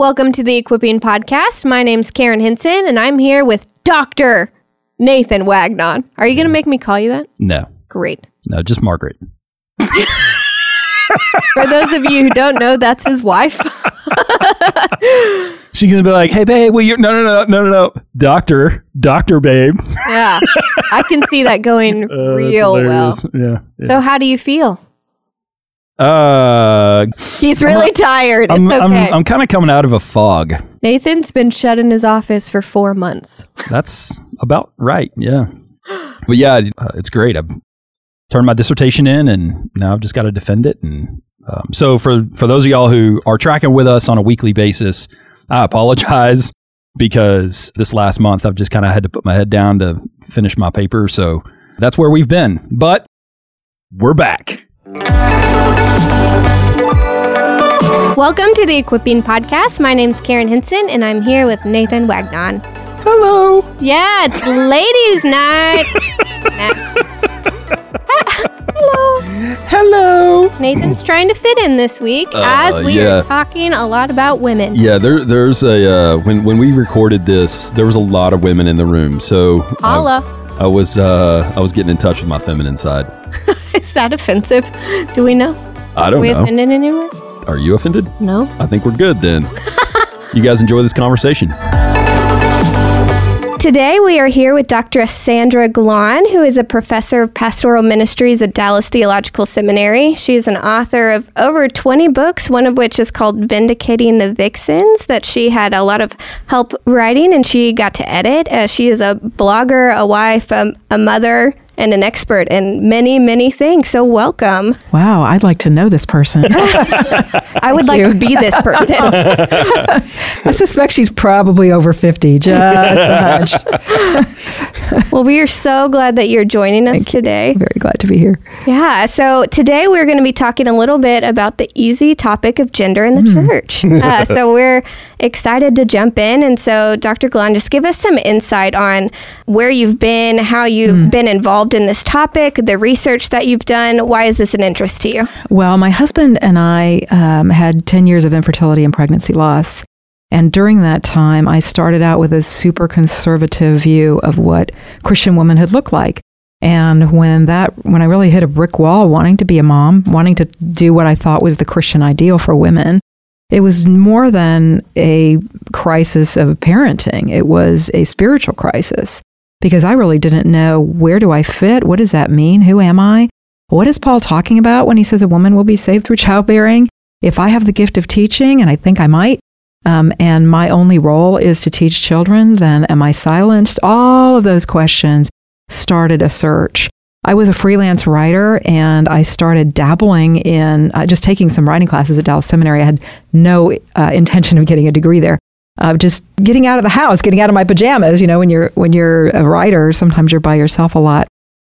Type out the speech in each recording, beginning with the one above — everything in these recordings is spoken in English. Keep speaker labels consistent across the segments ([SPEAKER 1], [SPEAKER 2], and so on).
[SPEAKER 1] Welcome to the Equipping Podcast. My name's Karen Hinson, and I'm here with Dr. Nathan Wagnon. Are you going to make me call you that?
[SPEAKER 2] No,
[SPEAKER 1] Great.
[SPEAKER 2] no, just Margaret.
[SPEAKER 1] For those of you who don't know, that's his wife.
[SPEAKER 2] She's gonna be like, "Hey, babe, well, you're no, no, no, no, no, no, doctor, doctor, babe."
[SPEAKER 1] yeah. I can see that going
[SPEAKER 2] Uh,
[SPEAKER 1] real well.
[SPEAKER 2] Yeah. yeah.
[SPEAKER 1] So, how do you feel?
[SPEAKER 2] Uh,
[SPEAKER 1] He's really tired.
[SPEAKER 2] I'm,
[SPEAKER 1] okay.
[SPEAKER 2] I'm, I'm kind of coming out of a fog.
[SPEAKER 1] Nathan's been shut in his office for four months.
[SPEAKER 2] That's about right. Yeah. But yeah, uh, it's great. I've turned my dissertation in, and now I've just got to defend it. And um, so, for for those of y'all who are tracking with us on a weekly basis, I apologize because this last month I've just kind of had to put my head down to finish my paper. So that's where we've been. But we're back.
[SPEAKER 1] Welcome to the Equipping Podcast. My name's Karen Hinson, and I'm here with Nathan Wagnon.
[SPEAKER 2] Hello.
[SPEAKER 1] Yeah, it's ladies' night. Hello.
[SPEAKER 2] Hello.
[SPEAKER 1] Nathan's trying to fit in this week as we
[SPEAKER 3] yeah.
[SPEAKER 1] are talking a lot about women.
[SPEAKER 3] Yeah, there, there's a uh, when when we recorded this, there was a lot of women in the room, so I, I was uh, I was getting in touch with my feminine side.
[SPEAKER 1] Is that offensive? Do we know?
[SPEAKER 3] I don't
[SPEAKER 1] we
[SPEAKER 3] know.
[SPEAKER 1] offended anyone?
[SPEAKER 3] Are you offended?
[SPEAKER 1] No.
[SPEAKER 3] I think we're good then. you guys enjoy this conversation.
[SPEAKER 1] Today we are here with Dr. Sandra Glahn, who is a professor of pastoral ministries at Dallas Theological Seminary. She is an author of over 20 books, one of which is called Vindicating the Vixens, that she had a lot of help writing and she got to edit. Uh, she is a blogger, a wife, um, a mother, and an expert in many, many things. So welcome.
[SPEAKER 4] Wow, I'd like to know this person.
[SPEAKER 1] I would like to be this person.
[SPEAKER 4] I suspect she's probably over 50, just a hunch.
[SPEAKER 1] well, we are so glad that you're joining us today.
[SPEAKER 4] Very glad to be here.
[SPEAKER 1] Yeah. So today we're going to be talking a little bit about the easy topic of gender in the church. Uh, so we're excited to jump in. And so, Dr. Glahn, just give us some insight on where you've been, how you've been involved in this topic, the research that you've done. Why is this an interest to you?
[SPEAKER 4] Well, my husband and I um, had 10 years of infertility and pregnancy loss. And during that time, I started out with a super conservative view of what Christian womanhood looked like. And when that, when I really hit a brick wall, wanting to be a mom, wanting to do what I thought was the Christian ideal for women, it was more than a crisis of parenting. It was a spiritual crisis because I really didn't know where do I fit? What does that mean? Who am I? What is Paul talking about when he says a woman will be saved through childbearing? If I have the gift of teaching, and I think I might, um, and my only role is to teach children, then am I silenced? All of those questions started a search. I was a freelance writer and I started dabbling in uh, just taking some writing classes at Dallas Seminary. I had no uh, intention of getting a degree there. Uh, just getting out of the house, getting out of my pajamas. You know, when you're when you're a writer, sometimes you're by yourself a lot.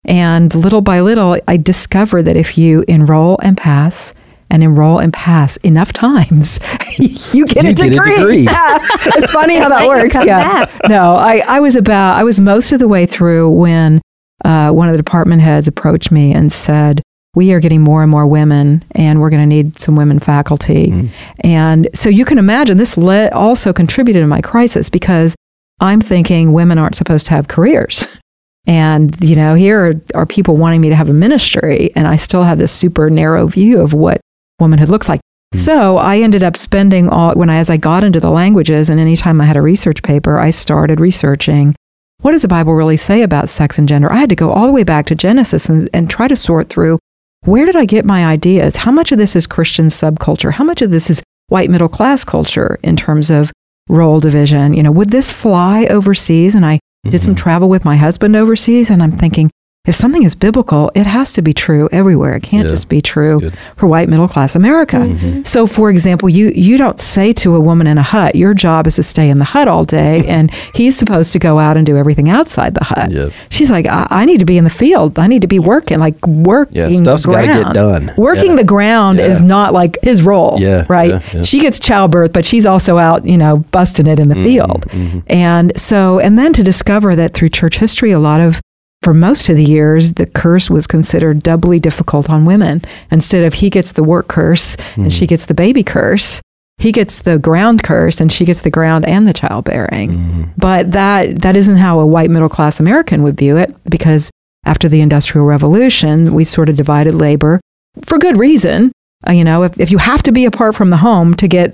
[SPEAKER 4] And little by little, I discovered that if you enroll and pass and enroll and pass enough times, you get,
[SPEAKER 3] You
[SPEAKER 4] a,
[SPEAKER 3] get a
[SPEAKER 4] degree.
[SPEAKER 3] degree.
[SPEAKER 4] it's funny how that works.
[SPEAKER 1] come
[SPEAKER 4] Yeah.
[SPEAKER 1] back.
[SPEAKER 4] No, I, I was about, I was most of the way through when uh, one of the department heads approached me and said, we are getting more and more women, and we're going to need some women faculty.
[SPEAKER 3] Mm.
[SPEAKER 4] And so you can imagine this le- also contributed to my crisis because I'm thinking women aren't supposed to have careers. And, you know, here are, are people wanting me to have a ministry, and I still have this super narrow view of what womanhood looks like. So I ended up spending all, when I, as I got into the languages, and anytime I had a research paper, I started researching what does the Bible really say about sex and gender? I had to go all the way back to Genesis and, and try to sort through where did I get my ideas? How much of this is Christian subculture? How much of this is white middle class culture in terms of role division? You know, would this fly overseas? And I did some mm-hmm. travel with my husband overseas, and I'm thinking, if something is biblical, it has to be true everywhere. It can't
[SPEAKER 3] Yeah,
[SPEAKER 4] just be true for white middle class America. So, for example, you you don't say to a woman in a hut, "Your job is to stay in the hut all day," and he's supposed to go out and do everything outside the hut.
[SPEAKER 3] Yeah.
[SPEAKER 4] She's like, I, "I need to be in the field. I need to be working, like working.
[SPEAKER 3] Yeah, stuff's gotta get done.
[SPEAKER 4] Working
[SPEAKER 3] Yeah.
[SPEAKER 4] the ground
[SPEAKER 3] Yeah.
[SPEAKER 4] is not like his role,
[SPEAKER 3] Yeah,
[SPEAKER 4] right?
[SPEAKER 3] yeah, yeah.
[SPEAKER 4] She gets childbirth, but she's also out, you know, busting it in the
[SPEAKER 3] Mm-hmm,
[SPEAKER 4] field. And so, and then to discover that through church history, a lot of for most of the years, the curse was considered doubly difficult on women. Instead of he gets the work curse and she gets the baby curse, he gets the ground curse and she gets the ground and the childbearing.
[SPEAKER 3] Mm-hmm.
[SPEAKER 4] But that that isn't how a white middle class American would view it because after the Industrial Revolution, we sort of divided labor for good reason. Uh, you know, if, if you have to be apart from the home to get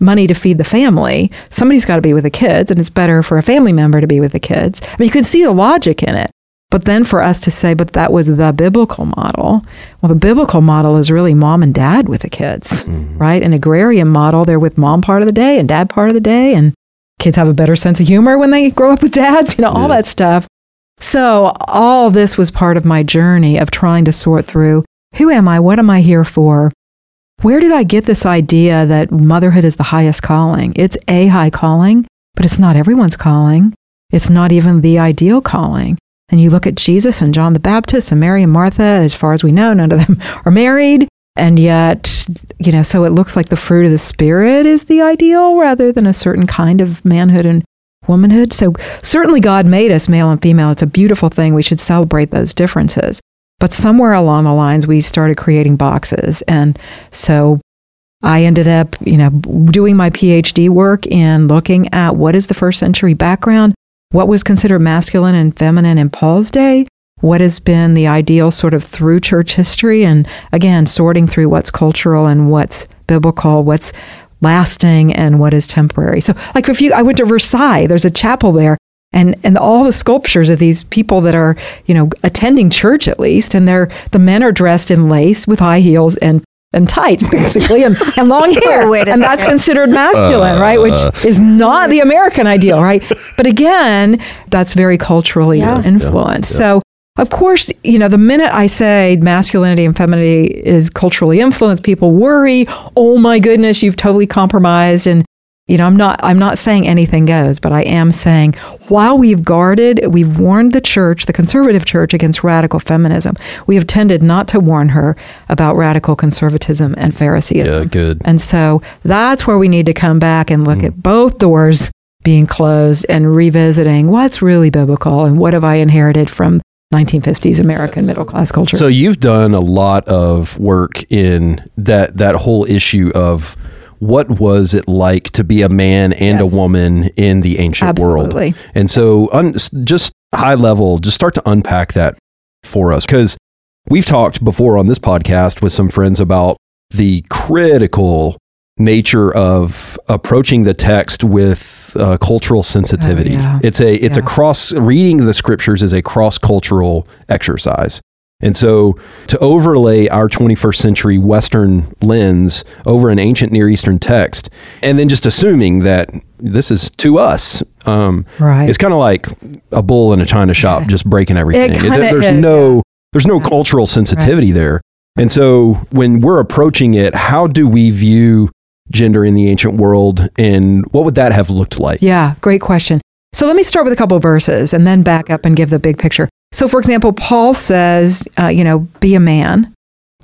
[SPEAKER 4] money to feed the family, somebody's got to be with the kids, and it's better for a family member to be with the kids. I mean, you can see the logic in it. But then for us to say, but that was the biblical model, well, the biblical model is really mom and dad with the kids,
[SPEAKER 3] Mm-hmm.
[SPEAKER 4] right? An agrarian model, they're with mom part of the day and dad part of the day, and kids have a better sense of humor when they grow up with dads, you know, all
[SPEAKER 3] Yeah.
[SPEAKER 4] that stuff. So all this was part of my journey of trying to sort through who am I? What am I here for? Where did I get this idea that motherhood is the highest calling? It's a high calling, but it's not everyone's calling. It's not even the ideal calling. And you look at Jesus and John the Baptist and Mary and Martha, as far as we know, none of them are married. And yet, you know, so it looks like the fruit of the Spirit is the ideal rather than a certain kind of manhood and womanhood. So certainly God made us male and female. It's a beautiful thing. We should celebrate those differences. But somewhere along the lines, we started creating boxes. And so I ended up, you know, doing my PhD work in looking at what is the first century background, what was considered masculine and feminine in Paul's day, what has been the ideal sort of through church history, and again, sorting through what's cultural and what's biblical, what's lasting and what is temporary. So, like if you, I went to Versailles, there's a chapel there, and and all the sculptures of these people that are, you know, attending church at least, and they're the men are dressed in lace with high heels and and tights basically and, and long hair.
[SPEAKER 1] Wait
[SPEAKER 4] and that's considered masculine uh, right? Which is not the american ideal right? But again that's very culturally
[SPEAKER 1] Yeah.
[SPEAKER 4] influenced. So of course, you know, the minute I say masculinity and femininity is culturally influenced, people worry, "Oh my goodness, you've totally compromised." And you know, I'm not I'm not saying anything goes, but I am saying while we've guarded, we've warned the church, the conservative church against radical feminism. We have tended not to warn her about radical conservatism and Phariseeism.
[SPEAKER 3] Yeah, good.
[SPEAKER 4] And so that's where we need to come back and look
[SPEAKER 3] Mm.
[SPEAKER 4] at both doors being closed and revisiting what's really biblical and what have I inherited from 1950s American middle class culture.
[SPEAKER 3] So you've done a lot of work in that that whole issue of what was it like to be a man and
[SPEAKER 4] Yes.
[SPEAKER 3] a woman in the ancient
[SPEAKER 4] Absolutely.
[SPEAKER 3] world. And so un, just high level, just start to unpack that for us because we've talked before on this podcast with some friends about the critical nature of approaching the text with uh, cultural sensitivity.
[SPEAKER 4] Oh, yeah.
[SPEAKER 3] It's a it's a cross reading the scriptures is a cross cultural exercise. And so to overlay our 21st century Western lens over an ancient Near Eastern text, and then just assuming that this is to us, um,
[SPEAKER 4] Right.
[SPEAKER 3] it's kind of like a bull in a china shop just breaking everything.
[SPEAKER 4] kinda
[SPEAKER 3] there's
[SPEAKER 4] is,
[SPEAKER 3] no there's no cultural sensitivity there. And so when we're approaching it, how do we view gender in the ancient world and what would that have looked like?
[SPEAKER 4] Yeah, great question. So let me start with a couple of verses and then back up and give the big picture. So, for example, Paul says, uh, you know, be a man,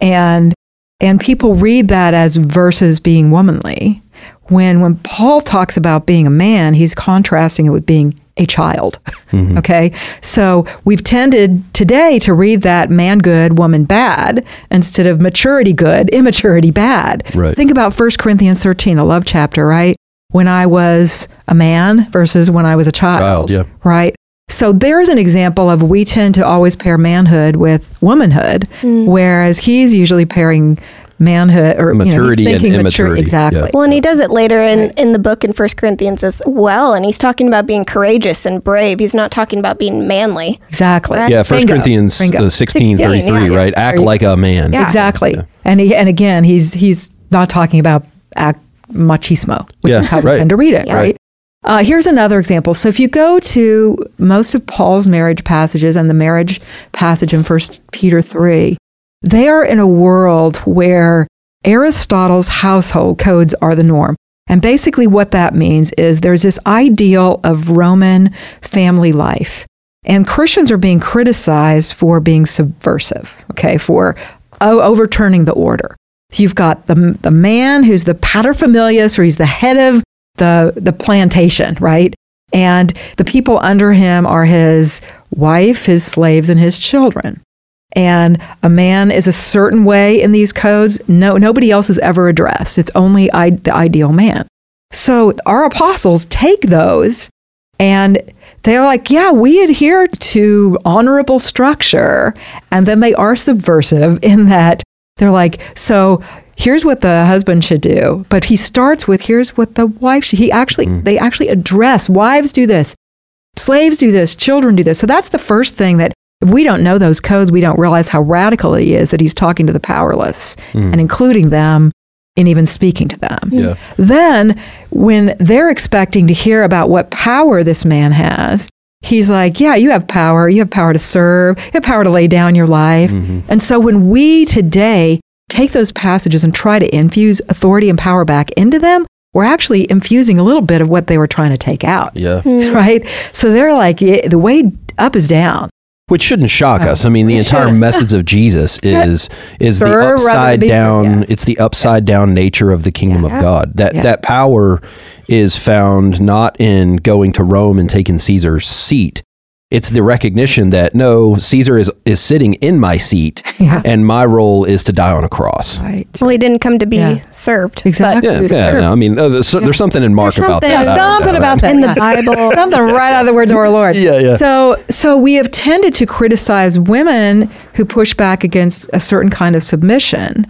[SPEAKER 4] and and people read that as versus being womanly. When when Paul talks about being a man, he's contrasting it with being a child. Okay, so we've tended today to read that man good, woman bad, instead of maturity good, immaturity bad.
[SPEAKER 3] Right.
[SPEAKER 4] Think about 1 Corinthians 13, the love chapter, right? When I was a man versus when I was a child.
[SPEAKER 3] Child, yeah.
[SPEAKER 4] Right. So there's an example of we tend to always pair manhood with womanhood, whereas he's usually pairing manhood or
[SPEAKER 3] Maturity
[SPEAKER 4] you know,
[SPEAKER 3] and
[SPEAKER 4] he's thinking mature- Exactly.
[SPEAKER 3] yeah.
[SPEAKER 1] Well, and he does it later in, in the book in First Corinthians as well, and he's talking about being courageous and brave. He's not talking about being manly.
[SPEAKER 4] Exactly.
[SPEAKER 1] Right.
[SPEAKER 3] Yeah, First
[SPEAKER 4] Bingo.
[SPEAKER 3] Corinthians
[SPEAKER 4] Bingo.
[SPEAKER 3] uh, 16,
[SPEAKER 1] 16,
[SPEAKER 3] 33,
[SPEAKER 1] yeah, yeah.
[SPEAKER 3] right? Act like a man.
[SPEAKER 1] Yeah.
[SPEAKER 4] Exactly. And he, and again, he's he's not talking about act machismo, which
[SPEAKER 3] Yeah,
[SPEAKER 4] is how we
[SPEAKER 3] right.
[SPEAKER 4] tend to read it,
[SPEAKER 1] Yeah.
[SPEAKER 4] right? Uh, here's another example. So if you go to most of Paul's marriage passages and the marriage passage in First Peter three, they are in a world where Aristotle's household codes are the norm. And basically, what that means is there's this ideal of Roman family life. And Christians are being criticized for being subversive, okay, for o- overturning the order. You've got the, the man who's the paterfamilias, or he's the head of the, the plantation, right? And the people under him are his wife, his slaves, and his children. and a man is a certain way in these codes no nobody else is ever addressed it's only I, the ideal man so our apostles take those and they're like yeah we adhere to honorable structure and then they are subversive in that they're like so here's what the husband should do but he starts with here's what the wife should he actually mm. they actually address wives do this slaves do this children do this so that's the first thing that if we don't know those codes, we don't realize how radical he is that he's talking to the powerless mm. and including them in even speaking to them.
[SPEAKER 3] Yeah.
[SPEAKER 4] Then, when they're expecting to hear about what power this man has, he's like, Yeah, you have power. You have power to serve. You have power to lay down your life. Mm-hmm. And so, when we today take those passages and try to infuse authority and power back into them, we're actually infusing a little bit of what they were trying to take out.
[SPEAKER 3] Yeah. Hmm.
[SPEAKER 4] Right? So they're like, yeah, the way up is down.
[SPEAKER 3] Which shouldn't shock us. I mean, the
[SPEAKER 4] oh,
[SPEAKER 3] entire
[SPEAKER 4] shouldn't.
[SPEAKER 3] message of Jesus is is the
[SPEAKER 4] Stir rather than
[SPEAKER 3] upside down.
[SPEAKER 4] yes.
[SPEAKER 3] It's the upside down nature of the kingdom
[SPEAKER 4] Yeah.
[SPEAKER 3] of God. That
[SPEAKER 4] Yeah.
[SPEAKER 3] that power is found not in going to Rome and taking Caesar's seat. It's the recognition that no, Caesar is is sitting in my seat,
[SPEAKER 4] Yeah.
[SPEAKER 3] and my role is to die on a cross.
[SPEAKER 4] Right.
[SPEAKER 1] Well, he didn't come to be
[SPEAKER 4] Yeah.
[SPEAKER 1] served.
[SPEAKER 4] Exactly.
[SPEAKER 3] Yeah,
[SPEAKER 1] But
[SPEAKER 3] yeah.
[SPEAKER 4] Sure.
[SPEAKER 3] no, I mean, uh, there's, there's something in Mark
[SPEAKER 1] There's
[SPEAKER 3] about that.
[SPEAKER 4] Yeah, something
[SPEAKER 3] know
[SPEAKER 4] about that
[SPEAKER 1] In the. Bible.
[SPEAKER 4] something right out of the words of our Lord.
[SPEAKER 3] Yeah, yeah.
[SPEAKER 4] So, so we have tended to criticize women who push back against a certain kind of submission,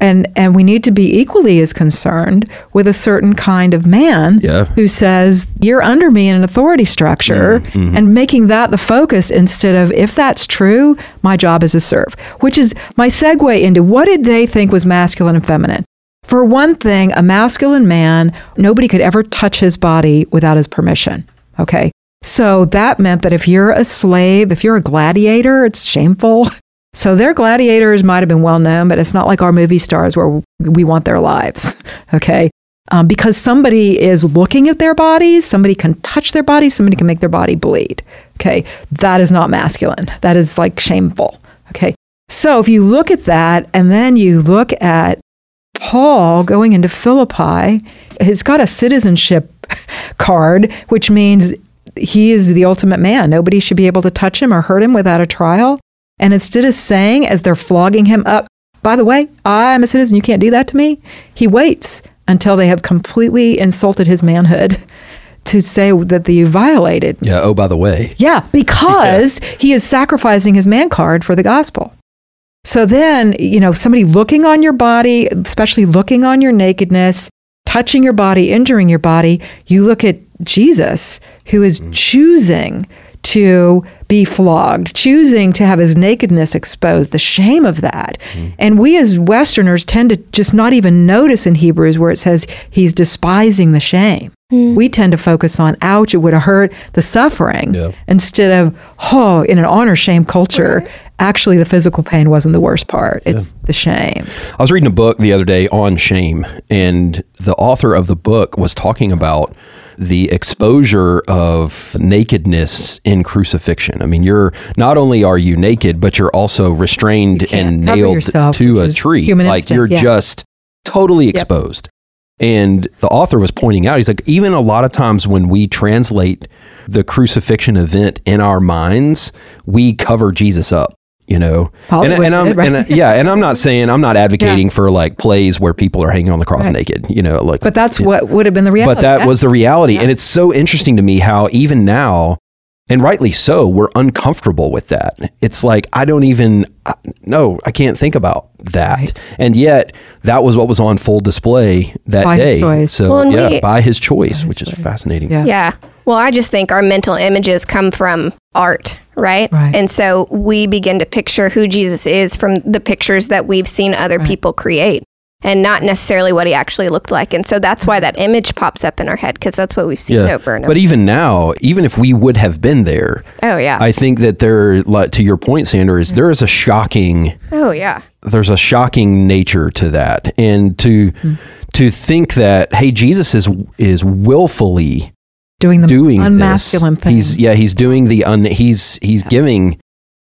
[SPEAKER 4] and and we need to be equally as concerned with a certain kind of man
[SPEAKER 3] Yeah.
[SPEAKER 4] who says you're under me in an authority structure,
[SPEAKER 3] Mm-hmm.
[SPEAKER 4] and making that the focus instead of if that's true, my job is to serve. Which is my segue into what did they think was masculine and feminine. For one thing, a masculine man, nobody could ever touch his body without his permission. Okay. So that meant that if you're a slave, if you're a gladiator, it's shameful. So their gladiators might have been well known, but it's not like our movie stars where we want their lives. Okay. Um, because somebody is looking at their bodies, somebody can touch their body, somebody can make their body bleed. Okay. That is not masculine. That is like shameful. Okay. So if you look at that and then you look at Paul going into Philippi, he's got a citizenship card, which means he is the ultimate man. Nobody should be able to touch him or hurt him without a trial. And instead of saying, as they're flogging him up, by the way, I'm a citizen, you can't do that to me, he waits until they have completely insulted his manhood to say that you violated.
[SPEAKER 3] Yeah. Oh, by the way.
[SPEAKER 4] Yeah, because he is sacrificing his man card for the gospel. So then, you know, somebody looking on your body, especially looking on your nakedness, touching your body, injuring your body, you look at Jesus, who is mm. choosing to be flogged, choosing to have his nakedness exposed, the shame of that. Mm-hmm. And we as Westerners tend to just not even notice in Hebrews where it says he's despising the shame. Hmm. We tend to focus on, ouch, it would have hurt the suffering
[SPEAKER 3] Yeah.
[SPEAKER 4] instead of, oh, in an honor shame culture, actually the physical pain wasn't the worst part. It's the shame.
[SPEAKER 3] I was reading a book the other day on shame, and the author of the book was talking about the exposure of nakedness in crucifixion. I mean, you're not only are you naked, but you're also restrained
[SPEAKER 4] can't
[SPEAKER 3] and nailed
[SPEAKER 4] yourself,
[SPEAKER 3] to a tree. like
[SPEAKER 4] instinct,
[SPEAKER 3] you're
[SPEAKER 4] yeah.
[SPEAKER 3] just totally exposed. And the author was pointing out, he's like, even a lot of times when we translate the crucifixion event in our minds, we cover Jesus up. You know, and,
[SPEAKER 4] Hollywood
[SPEAKER 3] and I'm
[SPEAKER 4] did, right?
[SPEAKER 3] and I- yeah, and I'm not saying I'm not advocating for like plays where people are hanging on the cross
[SPEAKER 4] Right.
[SPEAKER 3] naked. You know, like
[SPEAKER 4] But that's what would have been the reality.
[SPEAKER 3] but that
[SPEAKER 4] yeah.
[SPEAKER 3] was the reality, and it's so interesting to me how even now, and rightly so, we're uncomfortable with that. It's like I don't even I- no, I can't think about that,
[SPEAKER 4] Right.
[SPEAKER 3] and yet that was what was on full display that
[SPEAKER 4] By
[SPEAKER 3] day.
[SPEAKER 4] choice.
[SPEAKER 3] So
[SPEAKER 1] Well,
[SPEAKER 3] yeah,
[SPEAKER 1] we-
[SPEAKER 3] by his choice, which is fascinating.
[SPEAKER 4] Yeah.
[SPEAKER 1] Yeah. Well, I just think our mental images come from art, right?
[SPEAKER 4] Right.
[SPEAKER 1] And so we begin to picture who Jesus is from the pictures that we've seen other people create and not necessarily what he actually looked like. And so that's why that image pops up in our head because that's what we've seen
[SPEAKER 3] Yeah,
[SPEAKER 1] over and over.
[SPEAKER 3] but even now, even if we would have been there,
[SPEAKER 1] oh, yeah.
[SPEAKER 3] I think that there, like, to your point, Sandra, is there is a shocking
[SPEAKER 1] oh, yeah.
[SPEAKER 3] there's a shocking nature to that and to
[SPEAKER 4] Hmm.
[SPEAKER 3] to think that hey jesus is is willfully
[SPEAKER 4] doing the
[SPEAKER 3] doing
[SPEAKER 4] unmasculine
[SPEAKER 3] this
[SPEAKER 4] thing.
[SPEAKER 3] he's yeah he's doing the un he's he's giving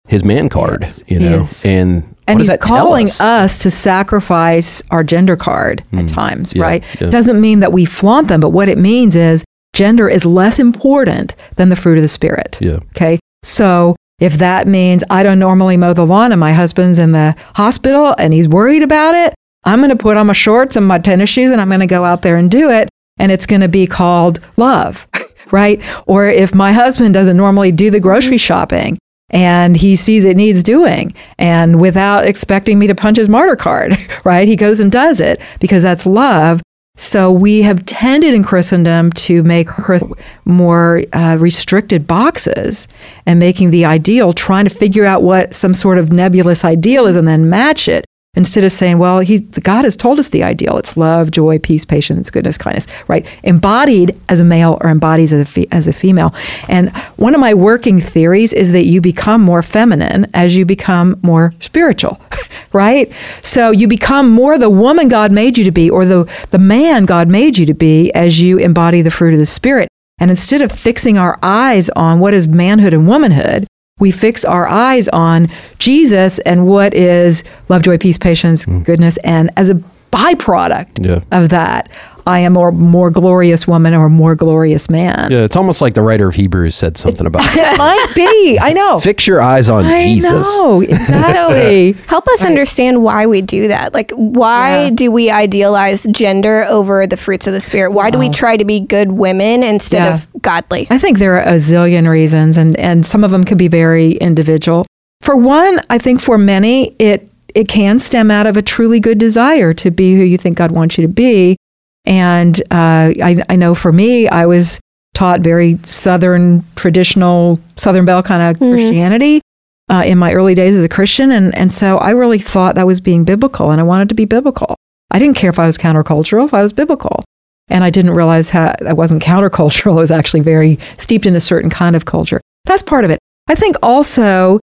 [SPEAKER 3] his man card
[SPEAKER 4] is.
[SPEAKER 3] you know and,
[SPEAKER 4] and
[SPEAKER 3] does
[SPEAKER 4] he's calling
[SPEAKER 3] us?
[SPEAKER 4] us to sacrifice our gender card at hmm. times,
[SPEAKER 3] Yeah,
[SPEAKER 4] right?
[SPEAKER 3] yeah.
[SPEAKER 4] Doesn't mean that we flaunt them, but what it means is gender is less important than the fruit of the spirit.
[SPEAKER 3] yeah
[SPEAKER 4] Okay. So If that means I don't normally mow the lawn and my husband's in the hospital and he's worried about it, I'm going to put on my shorts and my tennis shoes and I'm going to go out there and do it. And it's going to be called love, right? Or if my husband doesn't normally do the grocery shopping and he sees it needs doing and without expecting me to punch his martyr card, right? He goes and does it because that's love. So we have tended in Christendom to make her more uh, restricted boxes and making the ideal, trying to figure out what some sort of nebulous ideal is and then match it instead of saying, well, he, God has told us the ideal. It's love, joy, peace, patience, goodness, kindness, right? Embodied as a male or embodied as a, fe- as a female. And one of my working theories is that you become more feminine as you become more spiritual, right? So you become more the woman God made you to be or the, the man God made you to be as you embody the fruit of the Spirit. And instead of fixing our eyes on what is manhood and womanhood, we fix our eyes on Jesus and what is love, joy, peace, patience, mm. goodness, and as a byproduct yeah. of that, I am a more glorious woman or a more glorious man.
[SPEAKER 3] Yeah, it's almost like the writer of Hebrews said something about
[SPEAKER 4] it. might be. I know.
[SPEAKER 3] Fix your eyes on I Jesus.
[SPEAKER 4] Know, exactly.
[SPEAKER 1] Help us right. understand why we do that. Like, why yeah. do we idealize gender over the fruits of the Spirit? Why do we oh. try to be good women instead yeah. of godly?
[SPEAKER 4] I think there are a zillion reasons, and, and some of them can be very individual. For one, I think for many, it it can stem out of a truly good desire to be who you think God wants you to be. And uh, I, I know for me, I was taught very Southern, traditional, Southern Belle kind of mm-hmm. Christianity uh, in my early days as a Christian. And, and so I really thought that was being biblical and I wanted to be biblical. I didn't care if I was countercultural, if I was biblical. And I didn't realize how I wasn't countercultural. I was actually very steeped in a certain kind of culture. That's part of it. I think also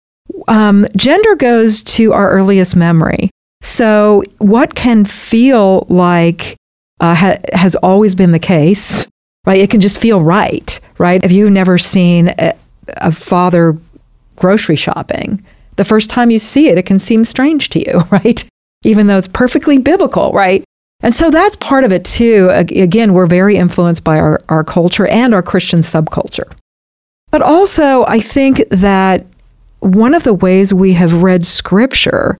[SPEAKER 4] um, gender goes to our earliest memory. So, what can feel like uh, ha- has always been the case, right? It can just feel right, right? If you've never seen a, a father grocery shopping, the first time you see it, it can seem strange to you, right? Even though it's perfectly biblical, right? And so that's part of it too. Again, we're very influenced by our, our culture and our Christian subculture. But also, I think that one of the ways we have read scripture,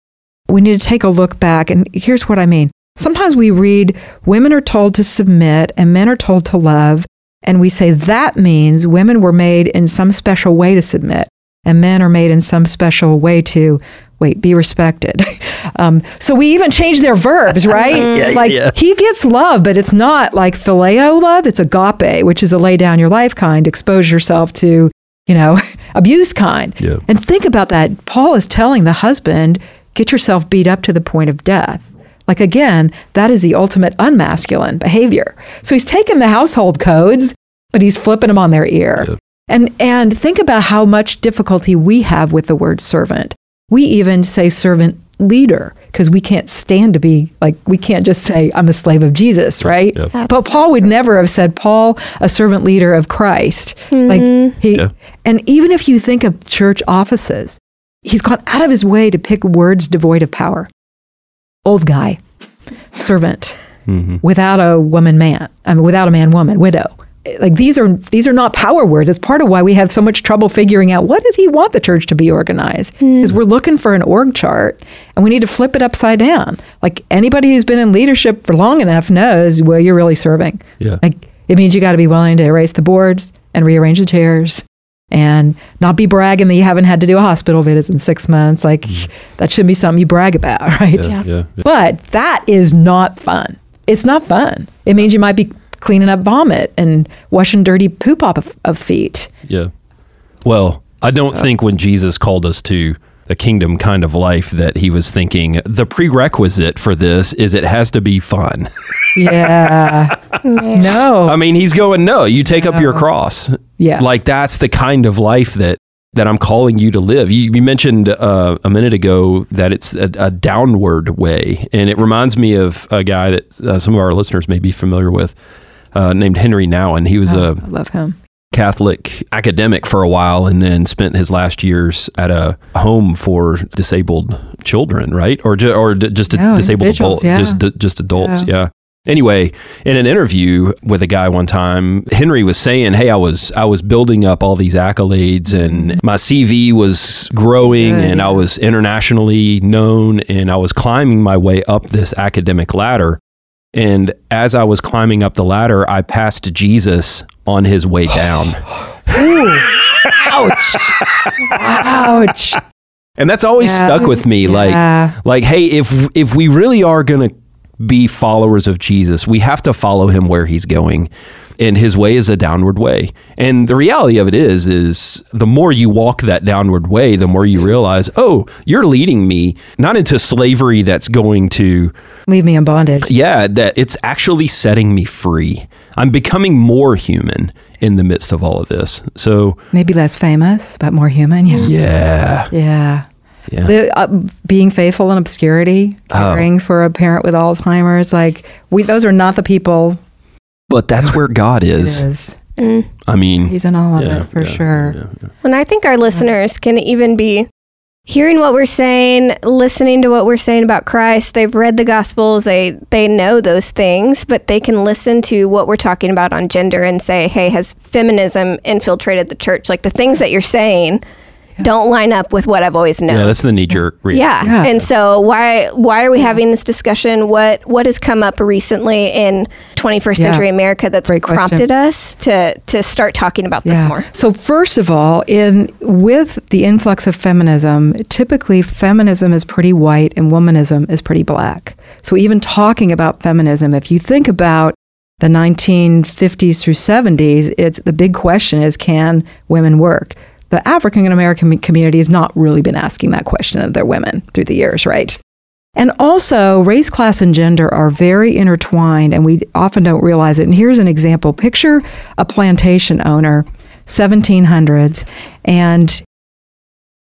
[SPEAKER 4] we need to take a look back. And here's what I mean. Sometimes we read women are told to submit and men are told to love. And we say that means women were made in some special way to submit and men are made in some special way to wait be respected um, so we even change their verbs right yeah, like yeah. he gets love but it's not like phileo love it's agape which is a lay down your life kind expose yourself to you know, abuse kind. Yeah. And think about that. Paul is telling the husband, get yourself beat up to the point of death. Like again, that is the ultimate unmasculine behavior. So he's taken the household codes, but he's flipping them on their ear. Yeah. And and think about how much difficulty we have with the word servant. We even say servant leader because we can't stand to be like we can't just say I'm a slave of Jesus, right? Yeah. But Paul would never have said Paul a servant leader of Christ. Mm-hmm. Like he yeah. and even if you think of church offices, he's gone out of his way to pick words devoid of power. Old guy, servant, mm-hmm. without a woman man, I mean without a man woman, widow like these are these are not power words. It's part of why we have so much trouble figuring out what does he want the church to be organized? Because mm. we're looking for an org chart and we need to flip it upside down. Like anybody who's been in leadership for long enough knows, well, you're really serving.
[SPEAKER 3] Yeah.
[SPEAKER 4] Like it means you got to be willing to erase the boards and rearrange the chairs and not be bragging that you haven't had to do a hospital visit in six months. Like mm. that shouldn't be something you brag about, right?
[SPEAKER 3] Yeah, yeah. yeah.
[SPEAKER 4] But that is not fun. It's not fun. It means you might be cleaning up vomit and washing dirty poop off of, of feet.
[SPEAKER 3] Yeah. Well, I don't uh, think when Jesus called us to the kingdom kind of life that he was thinking the prerequisite for this is it has to be fun.
[SPEAKER 4] Yeah. no.
[SPEAKER 3] I mean, he's going, no, you take no. up your cross.
[SPEAKER 4] Yeah.
[SPEAKER 3] Like that's the kind of life that that I'm calling you to live. You, you mentioned uh, a minute ago that it's a, a, downward way, and it reminds me of a guy that uh, some of our listeners may be familiar with uh, named Henri Nouwen. He was oh,
[SPEAKER 4] a I love him.
[SPEAKER 3] Catholic academic for a while and then spent his last years at a home for disabled children, right? Or, ju- or d- just no, disabled adults, yeah. just, d- just adults. Yeah. yeah. Anyway, in an interview with a guy one time, Henry was saying, "Hey, I was I was building up all these accolades and my CV was growing
[SPEAKER 4] Good,
[SPEAKER 3] and I was internationally known and I was climbing my way up this academic ladder. And as I was climbing up the ladder, I passed Jesus on his way down.
[SPEAKER 4] Ouch. Ouch.
[SPEAKER 3] And that's always
[SPEAKER 4] Yeah.
[SPEAKER 3] stuck with me like like hey, if if we really are going to be followers of Jesus, we have to follow him where he's going. And his way is a downward way. And the reality of it is is the more you walk that downward way, the more you realize, "Oh, you're leading me not into slavery that's going to
[SPEAKER 4] Leave me in bondage.
[SPEAKER 3] yeah, that it's actually setting me free. I'm becoming more human in the midst of all of this." So,
[SPEAKER 4] Maybe less famous, but more human. Yeah.
[SPEAKER 3] yeah.
[SPEAKER 4] Yeah.
[SPEAKER 3] Yeah.
[SPEAKER 4] The, uh, being faithful in obscurity,
[SPEAKER 3] Oh.
[SPEAKER 4] caring for a parent with Alzheimer's, like we, those are not the people.
[SPEAKER 3] But that's where God
[SPEAKER 4] It
[SPEAKER 3] is.
[SPEAKER 4] is.
[SPEAKER 1] Mm.
[SPEAKER 3] I mean,
[SPEAKER 4] He's in all of
[SPEAKER 3] yeah,
[SPEAKER 4] it for
[SPEAKER 3] yeah,
[SPEAKER 4] sure.
[SPEAKER 3] yeah, yeah.
[SPEAKER 1] And I think our listeners can even be hearing what we're saying, listening to what we're saying about Christ. They've read the Gospels, they they know those things, but they can listen to what we're talking about on gender and say, "Hey, has feminism infiltrated the church?" Like the things that you're saying don't line up with what I've always known.
[SPEAKER 3] Yeah, that's the knee jerk.
[SPEAKER 1] Yeah.
[SPEAKER 4] Yeah.
[SPEAKER 1] And so why why are we having this discussion? What what has come up recently in 21st
[SPEAKER 4] Yeah.
[SPEAKER 1] century America that's
[SPEAKER 4] Great question.
[SPEAKER 1] prompted us to to start talking about this more?
[SPEAKER 4] So first of all, in with the influx of feminism, typically feminism is pretty white and womanism is pretty black. So even talking about feminism, if you think about the 1950s through 70s, it's the big question is can women work? The African American community has not really been asking that question of their women through the years, right? And also, race, class, and gender are very intertwined, and we often don't realize it. And here's an example picture a plantation owner, 1700s, and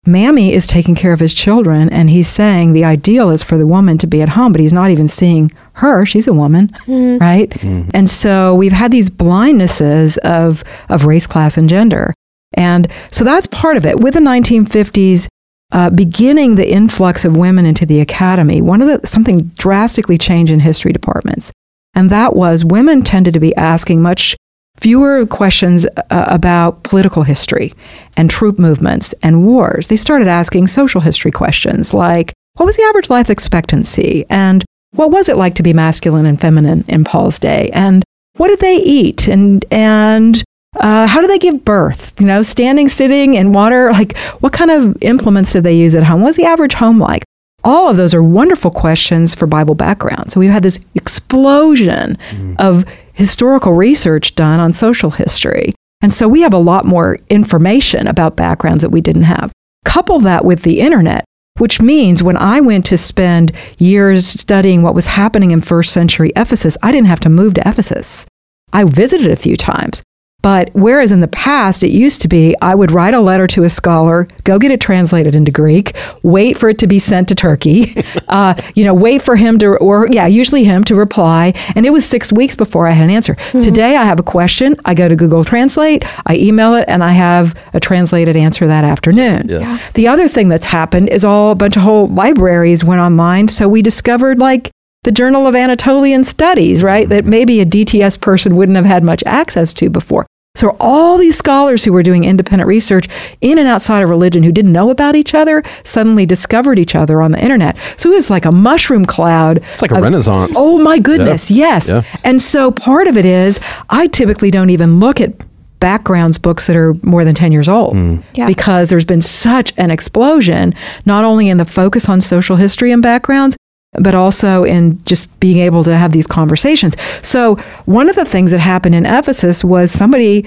[SPEAKER 4] Mammy is taking care of his children, and he's saying the ideal is for the woman to be at home, but he's not even seeing her. She's a woman, mm-hmm. right? Mm-hmm. And so we've had these blindnesses of, of race, class, and gender. And so that's part of it. With the 1950s, uh, beginning the influx of women into the academy, one of the something drastically changed in history departments, and that was women tended to be asking much fewer questions uh, about political history and troop movements and wars. They started asking social history questions like, what was the average life expectancy? And what was it like to be masculine and feminine in Paul's day? And what did they eat? And, and uh, how do they give birth? You know, standing, sitting, in water. Like, what kind of implements did they use at home? What's the average home like? All of those are wonderful questions for Bible background. So we've had this explosion of historical research done on social history. And so we have a lot more information about backgrounds that we didn't have. Couple that with the internet, which means when I went to spend years studying what was happening in first century Ephesus, I didn't have to move to Ephesus. I visited a few times. But whereas in the past it used to be, I would write a letter to a scholar, go get it translated into Greek, wait for it to be sent to Turkey, uh, you know, wait for him to, or yeah, usually him to reply. And it was six weeks before I had an answer. Today I have a question, I go to Google Translate, I email it, and I have a translated answer that afternoon.
[SPEAKER 3] Yeah.
[SPEAKER 4] The other thing that's happened is all a bunch of whole libraries went online. So we discovered like the Journal of Anatolian Studies, right? That maybe a DTS person wouldn't have had much access to before. So all these scholars who were doing independent research in and outside of religion who didn't know about each other suddenly discovered each other on the internet. So it was like a mushroom cloud.
[SPEAKER 3] It's like a
[SPEAKER 4] of-
[SPEAKER 3] renaissance.
[SPEAKER 4] Oh my goodness, yes.
[SPEAKER 3] Yeah.
[SPEAKER 4] And so part of it is I typically don't even look at backgrounds books that are more than 10 years old hmm.
[SPEAKER 1] Yeah.
[SPEAKER 4] because there's been such an explosion not only in the focus on social history and backgrounds but also in just being able to have these conversations. So, one of the things that happened in Ephesus was somebody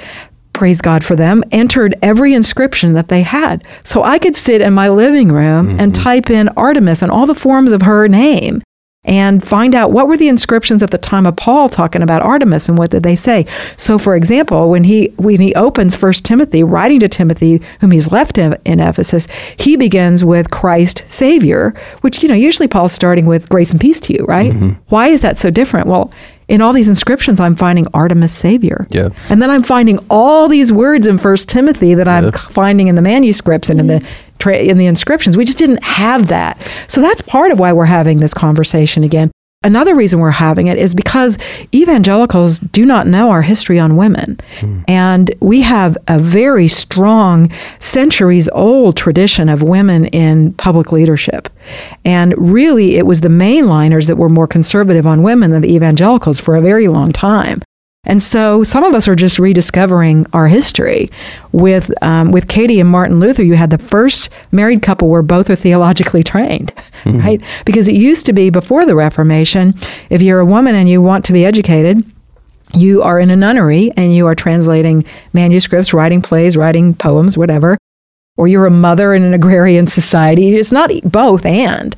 [SPEAKER 4] praise God for them, entered every inscription that they had. So I could sit in my living room and mm-hmm. type in Artemis and all the forms of her name and find out what were the inscriptions at the time of Paul talking about Artemis and what did they say. So for example, when he when he opens First Timothy, writing to Timothy, whom he's left in, in Ephesus, he begins with Christ Savior, which you know usually Paul's starting with grace and peace to you, right? Mm-hmm. Why is that so different? Well, in all these inscriptions, I'm finding Artemis Savior.
[SPEAKER 3] Yeah.
[SPEAKER 4] And then I'm finding all these words in First Timothy that I'm
[SPEAKER 3] Yeah.
[SPEAKER 4] finding in the manuscripts and in the mm-hmm. Tra- in the inscriptions. We just didn't have that. So that's part of why we're having this conversation again. Another reason we're having it is because evangelicals do not know our history on women. Hmm. And we have a very strong, centuries old tradition of women in public leadership. And really, it was the mainliners that were more conservative on women than the evangelicals for a very long time. And so some of us are just rediscovering our history. With um, with Katie and Martin Luther, you had the first married couple where both are theologically trained, right? Because it used to be before the Reformation, if you're a woman and you want to be educated, you are in a nunnery and you are translating manuscripts, writing plays, writing poems, whatever, or you're a mother in an agrarian society. It's not both and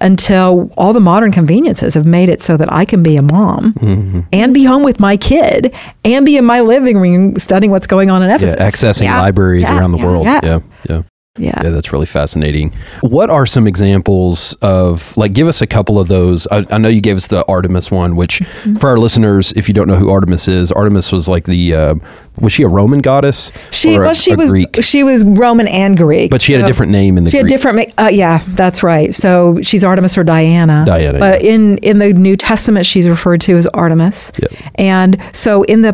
[SPEAKER 4] until all the modern conveniences have made it so that I can be a mom
[SPEAKER 3] Mm-hmm.
[SPEAKER 4] and be home with my kid and be in my living room studying what's going on in
[SPEAKER 3] Yeah,
[SPEAKER 4] Ephesus.
[SPEAKER 3] accessing
[SPEAKER 1] Yeah.
[SPEAKER 3] libraries
[SPEAKER 4] Yeah,
[SPEAKER 3] around the
[SPEAKER 4] yeah,
[SPEAKER 3] world.
[SPEAKER 4] yeah.
[SPEAKER 3] Yeah, yeah,
[SPEAKER 4] yeah.
[SPEAKER 3] yeah. That's really fascinating. What are some examples of like? Give us a couple of those. I, I know you gave us the Artemis one, which
[SPEAKER 4] Mm-hmm.
[SPEAKER 3] for our listeners, if you don't know who Artemis is, Artemis was like the uh, was she a Roman goddess?
[SPEAKER 4] She
[SPEAKER 3] or a,
[SPEAKER 4] she was
[SPEAKER 3] Greek,
[SPEAKER 4] she was Roman and Greek,
[SPEAKER 3] but she had a different name in the
[SPEAKER 4] She had
[SPEAKER 3] Greek.
[SPEAKER 4] different. Uh, yeah, that's right. So she's Artemis or Diana.
[SPEAKER 3] Diana,
[SPEAKER 4] But in in the New Testament, she's referred to as Artemis.
[SPEAKER 3] Yep.
[SPEAKER 4] And so in the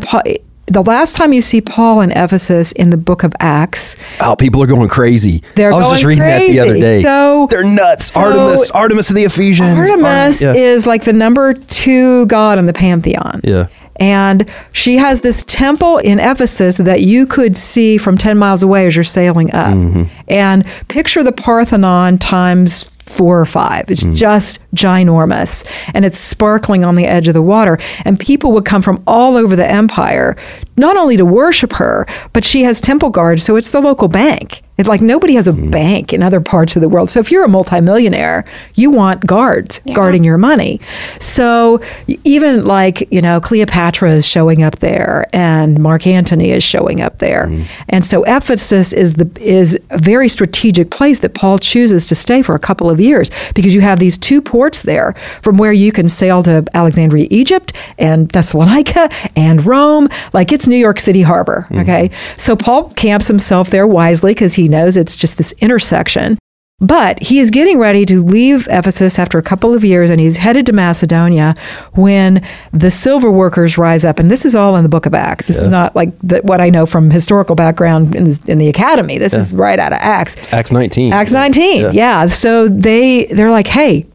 [SPEAKER 4] the last time you see Paul in Ephesus in the book of Acts,
[SPEAKER 3] Oh, people are going crazy.
[SPEAKER 4] They're
[SPEAKER 3] I was just reading that the other day.
[SPEAKER 4] So-
[SPEAKER 3] they're nuts.
[SPEAKER 4] so-
[SPEAKER 3] Artemis, Artemis of the Ephesians.
[SPEAKER 4] Artemis
[SPEAKER 3] Ar- yeah.
[SPEAKER 4] is like the number two god in the pantheon.
[SPEAKER 3] Yeah.
[SPEAKER 4] And she has this temple in Ephesus that you could see from 10 miles away as you're sailing up.
[SPEAKER 3] Mm-hmm.
[SPEAKER 4] And picture the Parthenon times four or five. It's
[SPEAKER 3] Mm.
[SPEAKER 4] just ginormous. And it's sparkling on the edge of the water. And people would come from all over the empire, not only to worship her, but she has temple guards. So it's the local bank. It's like nobody has a
[SPEAKER 3] Mm.
[SPEAKER 4] bank in other parts of the world. So if you're a multimillionaire, you want guards guarding your money. So even like, you know, Cleopatra is showing up there and Mark Antony is showing up there. And so Ephesus is the is a very strategic place that Paul chooses to stay for a couple of years because you have these two ports there from where you can sail to Alexandria, Egypt and Thessalonica and Rome. Like it's New York City harbor, mm-hmm. okay? So Paul camps himself there wisely because he knows it's just this intersection. But he is getting ready to leave Ephesus after a couple of years and he's headed to Macedonia when the silver workers rise up. And this is all in the book of Acts. This is not like the, what I know from historical background in the, in the academy. This is right out of Acts.
[SPEAKER 3] Acts 19.
[SPEAKER 4] Acts 19.
[SPEAKER 3] Yeah.
[SPEAKER 4] Yeah. So they they're like, "Hey,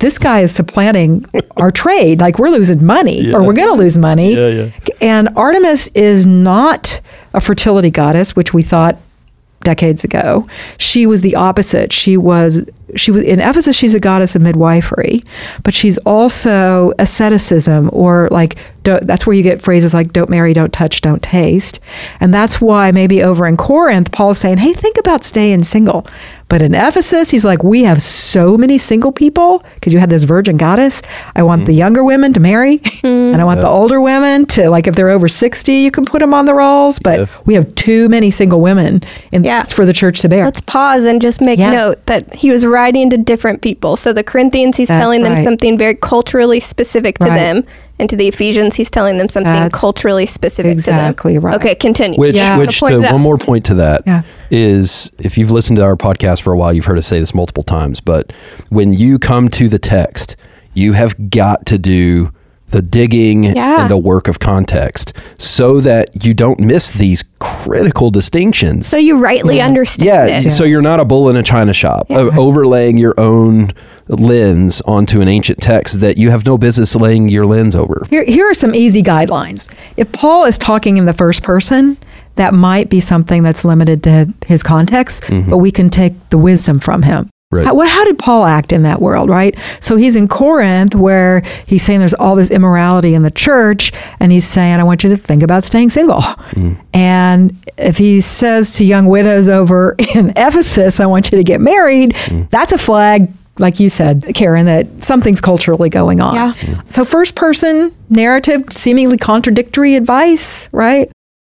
[SPEAKER 4] this guy is supplanting our trade. Like we're losing money or we're going to lose money."
[SPEAKER 3] Yeah, yeah.
[SPEAKER 4] And Artemis is not a fertility goddess, which we thought decades ago. She was the opposite. She was she was in Ephesus she's a goddess of midwifery, but she's also asceticism or like that's where you get phrases like don't marry, don't touch, don't taste. And that's why maybe over in Corinth Paul's saying, "Hey, think about staying single." But in Ephesus, he's like, "We have so many single people because you had this virgin goddess. I want the mm-hmm. younger women to marry, and I want the older women to like if they're over 60, you can put them on the rolls, but we have too many single women in
[SPEAKER 1] Yeah.
[SPEAKER 4] for the church to bear."
[SPEAKER 1] Let's pause and just make
[SPEAKER 4] Yeah.
[SPEAKER 1] note that he was writing to different people. So the Corinthians, he's
[SPEAKER 4] That's
[SPEAKER 1] telling them
[SPEAKER 4] right.
[SPEAKER 1] something very culturally specific to
[SPEAKER 4] Right.
[SPEAKER 1] them. And to the Ephesians, he's telling them something
[SPEAKER 4] That's
[SPEAKER 1] culturally specific
[SPEAKER 4] exactly
[SPEAKER 1] to them.
[SPEAKER 4] right.
[SPEAKER 1] Okay, continue.
[SPEAKER 3] Which,
[SPEAKER 4] Yeah.
[SPEAKER 3] which
[SPEAKER 1] Point
[SPEAKER 3] to, one more point to that is,
[SPEAKER 4] Yeah.
[SPEAKER 3] if you've listened to our podcast for a while, you've heard us say this multiple times. But when you come to the text, you have got to do the digging
[SPEAKER 1] Yeah.
[SPEAKER 3] and the work of context so that you don't miss these critical distinctions.
[SPEAKER 1] so you rightly understand
[SPEAKER 3] yeah,
[SPEAKER 1] it.
[SPEAKER 3] so you're not a bull in a china shop, uh, overlaying your own lens onto an ancient text that you have no business laying your lens over.
[SPEAKER 4] Here, here are some easy guidelines. If Paul is talking in the first person, that might be something that's limited to his context, but we can take the wisdom from him.
[SPEAKER 3] Right.
[SPEAKER 4] How, what, how did Paul act in that world, right? So he's in Corinth where he's saying there's all this immorality in the church, and he's saying, I want you to think about staying single. Mm. And if he says to young widows over in Ephesus, I want you to get married, mm. that's a flag like you said, Karen, that something's culturally going on.
[SPEAKER 1] Yeah.
[SPEAKER 4] So, first person narrative, seemingly contradictory advice, right?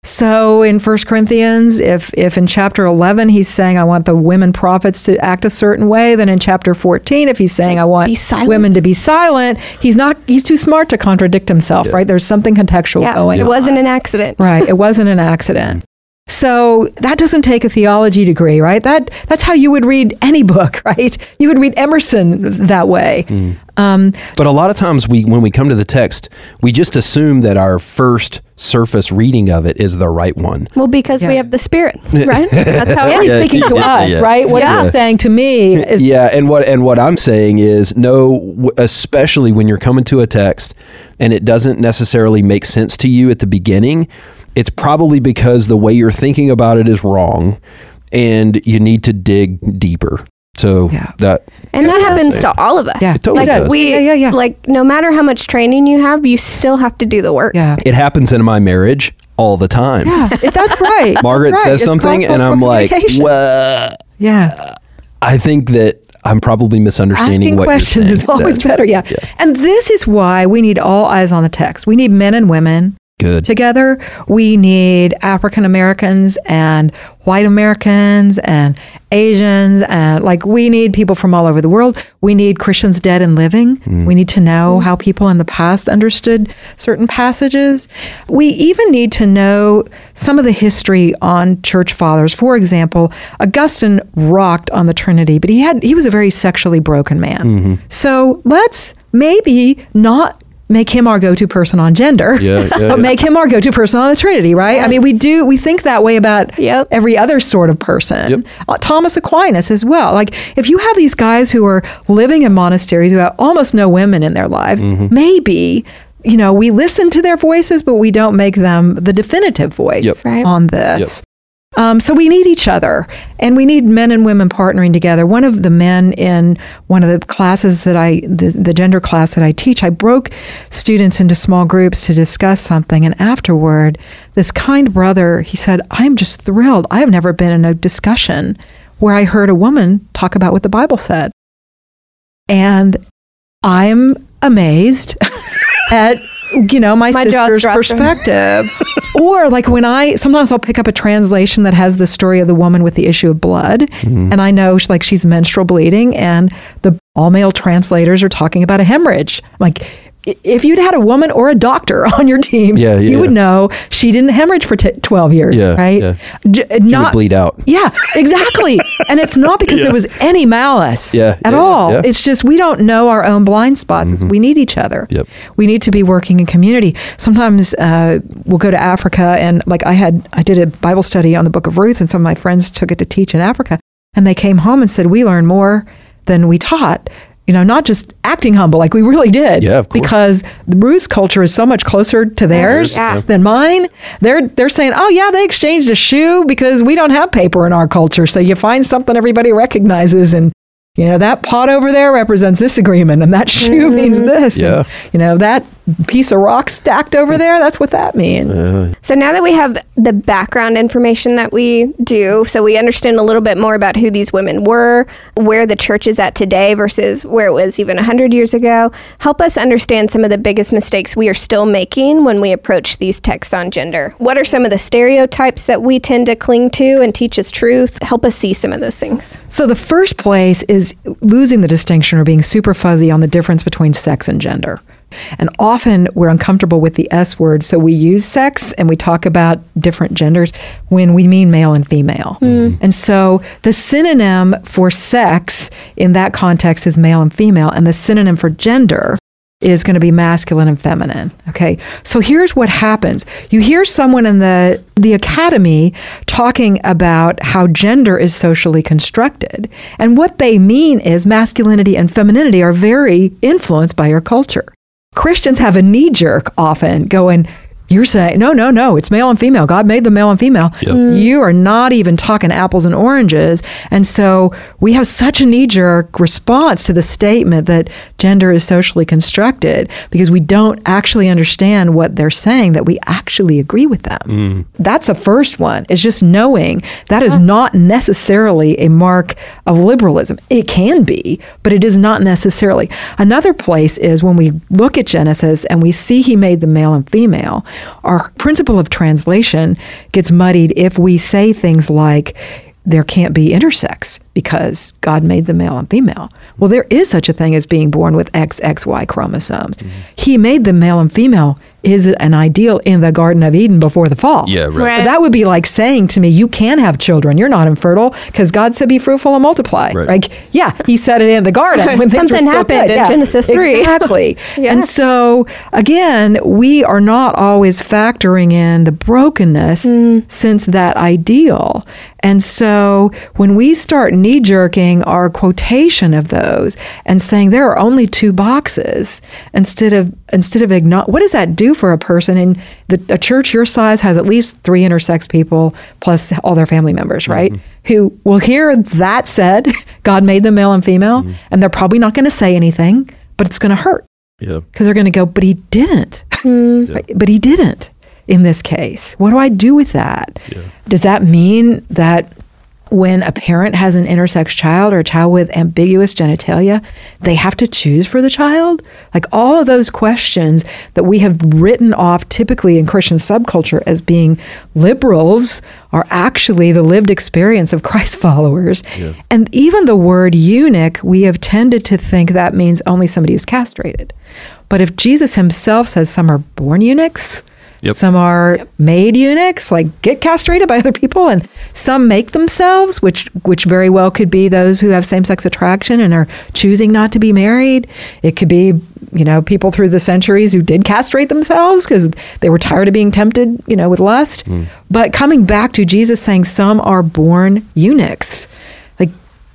[SPEAKER 4] So in 1 Corinthians, if if in chapter 11 he's saying I want the women prophets to act a certain way, then in chapter 14 if he's saying I want women to be silent, he's not he's too smart to contradict himself, right? There's something contextual
[SPEAKER 1] Yeah,
[SPEAKER 4] going
[SPEAKER 1] it
[SPEAKER 4] on.
[SPEAKER 1] wasn't an accident.
[SPEAKER 4] Right. It wasn't an accident. So that doesn't take a theology degree, right? That that's how you would read any book, right? You would read Emerson that way. Um,
[SPEAKER 3] But a lot of times we when we come to the text, we just assume that our first surface reading of it is the right one.
[SPEAKER 1] Well, because we have the Spirit, right? That's how
[SPEAKER 4] and he's.
[SPEAKER 3] Yeah,
[SPEAKER 4] speaking to
[SPEAKER 3] yeah,
[SPEAKER 4] us,
[SPEAKER 3] yeah.
[SPEAKER 4] right? What
[SPEAKER 1] Yeah.
[SPEAKER 4] he's saying to me is
[SPEAKER 3] yeah, and what and what I'm saying is no, especially when you're coming to a text and it doesn't necessarily make sense to you at the beginning, it's probably because the way you're thinking about it is wrong, and you need to dig deeper. So
[SPEAKER 4] Yeah.
[SPEAKER 3] that
[SPEAKER 1] And that
[SPEAKER 3] That's what I'm
[SPEAKER 1] happens to all of us.
[SPEAKER 4] Yeah,
[SPEAKER 3] It totally
[SPEAKER 1] like
[SPEAKER 3] does.
[SPEAKER 1] we,
[SPEAKER 4] Yeah, yeah, yeah.
[SPEAKER 1] like no matter how much training you have, you still have to do the work.
[SPEAKER 4] yeah.
[SPEAKER 3] it happens in my marriage all the time.
[SPEAKER 4] Yeah, it- that's right.
[SPEAKER 3] Margaret
[SPEAKER 4] That's right.
[SPEAKER 3] says
[SPEAKER 4] It's
[SPEAKER 3] something, and I'm like,
[SPEAKER 4] communication.
[SPEAKER 3] "What?"
[SPEAKER 4] yeah.
[SPEAKER 3] I think that I'm probably misunderstanding
[SPEAKER 4] Asking
[SPEAKER 3] what
[SPEAKER 4] questions
[SPEAKER 3] you're
[SPEAKER 4] is always
[SPEAKER 3] That's
[SPEAKER 4] better. Yeah. And this is why we need all eyes on the text. We need men and women
[SPEAKER 3] good.
[SPEAKER 4] together. We need African Americans and white Americans and Asians and like we need people from all over the world. We need Christians dead and living. Mm. We need to know how people in the past understood certain passages. We even need to know some of the history on church fathers. For example, Augustine rocked on the Trinity, but he had he was a very sexually broken man. Mm-hmm. So let's maybe not make him our go-to person on gender
[SPEAKER 3] Yeah, yeah, yeah.
[SPEAKER 4] make him our go-to person on the Trinity, right? I mean, we do we think that way about
[SPEAKER 1] Yep.
[SPEAKER 4] every other sort of person.
[SPEAKER 3] Yep.
[SPEAKER 4] Uh, Thomas Aquinas as well. Like if you have these guys who are living in monasteries who have almost no women in their lives,
[SPEAKER 3] Mm-hmm.
[SPEAKER 4] maybe you know we listen to their voices, but we don't make them the definitive voice
[SPEAKER 3] Yep.
[SPEAKER 1] Right.
[SPEAKER 4] on this. Um, so we need each other, and we need men and women partnering together. One of the men in one of the classes that I, the, the gender class that I teach, I broke students into small groups to discuss something, and afterward, this kind brother, he said, "I'm just thrilled. I have never been in a discussion where I heard a woman talk about what the Bible said, and I'm amazed at." You know, my,
[SPEAKER 1] My
[SPEAKER 4] sister's perspective. or like when I sometimes I'll pick up a translation that has the story of the woman with the issue of blood, mm-hmm. and I know she, like she's menstrual bleeding, and the all male translators are talking about a hemorrhage. I'm Like i- if you'd had a woman or a doctor on your team,
[SPEAKER 3] Yeah, yeah,
[SPEAKER 4] you would know she didn't hemorrhage for t- twelve years,
[SPEAKER 3] Yeah,
[SPEAKER 4] right?
[SPEAKER 3] yeah.
[SPEAKER 4] J-
[SPEAKER 3] She would
[SPEAKER 4] not
[SPEAKER 3] bleed out.
[SPEAKER 4] yeah, exactly. and it's not because there was any malice
[SPEAKER 3] Yeah,
[SPEAKER 4] at all. It's just we don't know our own blind spots. It's- We need each other.
[SPEAKER 3] Yep.
[SPEAKER 4] We need to be working in community. Sometimes uh, we'll go to Africa and like I had, I did a Bible study on the book of Ruth and some of my friends took it to teach in Africa and they came home and said, we learned more than we taught. You know, not just acting humble like we really did.
[SPEAKER 3] Yeah, of course.
[SPEAKER 4] Because the Ruth's culture is so much closer to theirs
[SPEAKER 1] Yeah.
[SPEAKER 4] than mine. They're they're saying, "Oh yeah, they exchanged a shoe because we don't have paper in our culture. So you find something everybody recognizes and you know, that pot over there represents this agreement and that shoe mm-hmm. means this.
[SPEAKER 3] Yeah.
[SPEAKER 4] And, you know, that piece of rock stacked over there, that's what that means.
[SPEAKER 1] So now that we have the background information that we do, so we understand a little bit more about who these women were, where the church is at today versus where it was even 100 years ago, help us understand some of the biggest mistakes we are still making when we approach these texts on gender. What are some of the stereotypes that we tend to cling to and teach as truth? Help us see some of those things.
[SPEAKER 4] So the first place is losing the distinction or being super fuzzy on the difference between sex and gender. And often we're uncomfortable with the S word, so we use sex and we talk about different genders when we mean male and female. Mm. Mm-hmm. And so the synonym for sex in that context is male and female, and the synonym for gender is going to be masculine and feminine. Okay. So here's what happens. You hear someone in the the academy talking about how gender is socially constructed. And what they mean is masculinity and femininity are very influenced by your culture. Christians have a knee jerk often going, you're saying, no, no, no, it's male and female. God made them male and female. Mm. You are not even talking apples and oranges. And so we have such a knee jerk response to the statement that gender is socially constructed because we don't actually understand what they're saying, that we actually agree with them. Mm. That's the first one, It's just knowing that is not necessarily a mark of liberalism. It can be, but it is not necessarily. Another place is when we look at Genesis and we see he made the male and female, our principle of translation gets muddied if we say things like, there can't be intersex because God made the male and female. Well, there is such a thing as being born with XXY chromosomes. He made them male and female is an ideal in the Garden of Eden before the fall.
[SPEAKER 3] Yeah, right.
[SPEAKER 1] Right.
[SPEAKER 4] That would be like saying to me, you can have children. You're not infertile because God said, be fruitful and multiply.
[SPEAKER 3] Right.
[SPEAKER 4] Like, yeah, he said it in the garden when things were
[SPEAKER 1] Something
[SPEAKER 4] still
[SPEAKER 1] happened
[SPEAKER 4] good.
[SPEAKER 1] in Genesis 3.
[SPEAKER 4] Exactly.
[SPEAKER 1] Yeah.
[SPEAKER 4] And so, again, we are not always factoring in the brokenness
[SPEAKER 1] Mm.
[SPEAKER 4] since that ideal. And so, when we start knee jerking our quotation of those and saying there are only two boxes instead of instead of igno- what does that do for a person? And the, a church your size has at least three intersex people plus all their family members, right? Mm-hmm. Who will hear that said, God made them male and female, mm-hmm. and they're probably not going to say anything, but it's going to hurt
[SPEAKER 3] Yeah.
[SPEAKER 4] because they're going to go, but he didn't. Mm-hmm. Right? But he didn't in this case. What do I do with that? Does that mean that when a parent has an intersex child or a child with ambiguous genitalia, they have to choose for the child? Like all of those questions that we have written off typically in Christian subculture as being liberals are actually the lived experience of Christ followers. And even the word eunuch, we have tended to think that means only somebody who's castrated. But if Jesus himself says some are born eunuchs,
[SPEAKER 3] Yep.
[SPEAKER 4] some are made eunuchs, like get castrated by other people, and some make themselves, which which very well could be those who have same sex attraction and are choosing not to be married. It could be you know people through the centuries who did castrate themselves because they were tired of being tempted, you know, with lust. Hmm. But coming back to Jesus saying some are born eunuchs, like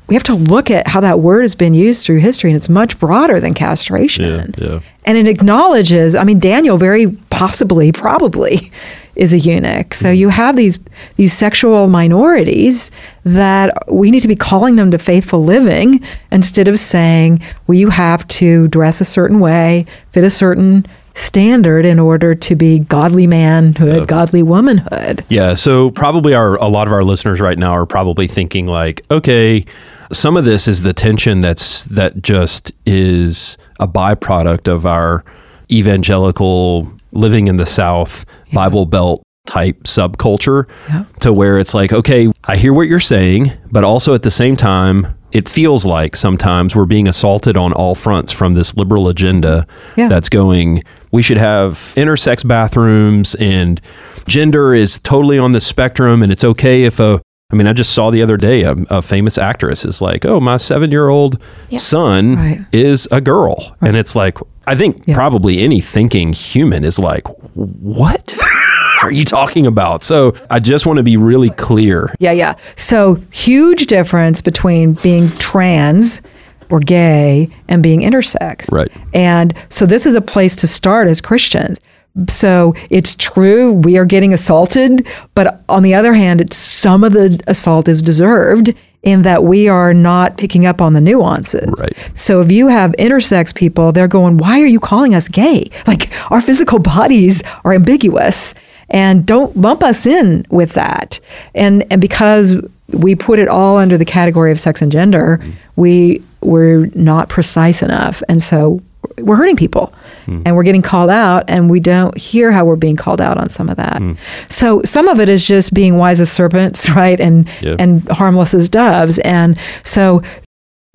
[SPEAKER 4] we have to look at how that word has been used through history, and it's much broader than castration.
[SPEAKER 3] Yeah, yeah.
[SPEAKER 4] And it acknowledges, I mean, Daniel very possibly, probably is a eunuch. So mm-hmm. you have these these sexual minorities that we need to be calling them to faithful living instead of saying, well, you have to dress a certain way, fit a certain standard in order to be godly manhood, godly womanhood.
[SPEAKER 3] Yeah, so probably our a lot of our listeners right now are probably thinking like, okay, some of this is the tension that's that just is a byproduct of our evangelical living in the South Bible Belt type subculture
[SPEAKER 4] Yeah.
[SPEAKER 3] to where it's like, okay, I hear what you're saying, but also at the same time, it feels like sometimes we're being assaulted on all fronts from this liberal agenda
[SPEAKER 4] Yeah.
[SPEAKER 3] that's going, we should have intersex bathrooms and gender is totally on the spectrum and it's okay if a I mean, I just saw the other day a, a famous actress is like, "Oh, my seven-year-old son
[SPEAKER 4] Right.
[SPEAKER 3] is a girl," and it's like, I think
[SPEAKER 4] Yeah.
[SPEAKER 3] probably any thinking human is like, "What are you talking about?" So I just want to be really clear.
[SPEAKER 4] Yeah, yeah. So huge difference between being trans or gay and being intersex.
[SPEAKER 3] Right.
[SPEAKER 4] And so this is a place to start as Christians. So it's true we are getting assaulted, but on the other hand, it's some of the assault is deserved in that we are not picking up on the nuances.
[SPEAKER 3] Right.
[SPEAKER 4] So if you have intersex people, they're going, "Why are you calling us gay? Like our physical bodies are ambiguous." And don't lump us in with that. And and because we put it all under the category of sex and gender, mm-hmm. we we're not precise enough. And so we're hurting people Mm. and we're getting called out and we don't hear how we're being called out on some of that. Mm. So some of it is just being wise as serpents, right? And
[SPEAKER 3] Yeah.
[SPEAKER 4] and harmless as doves. And so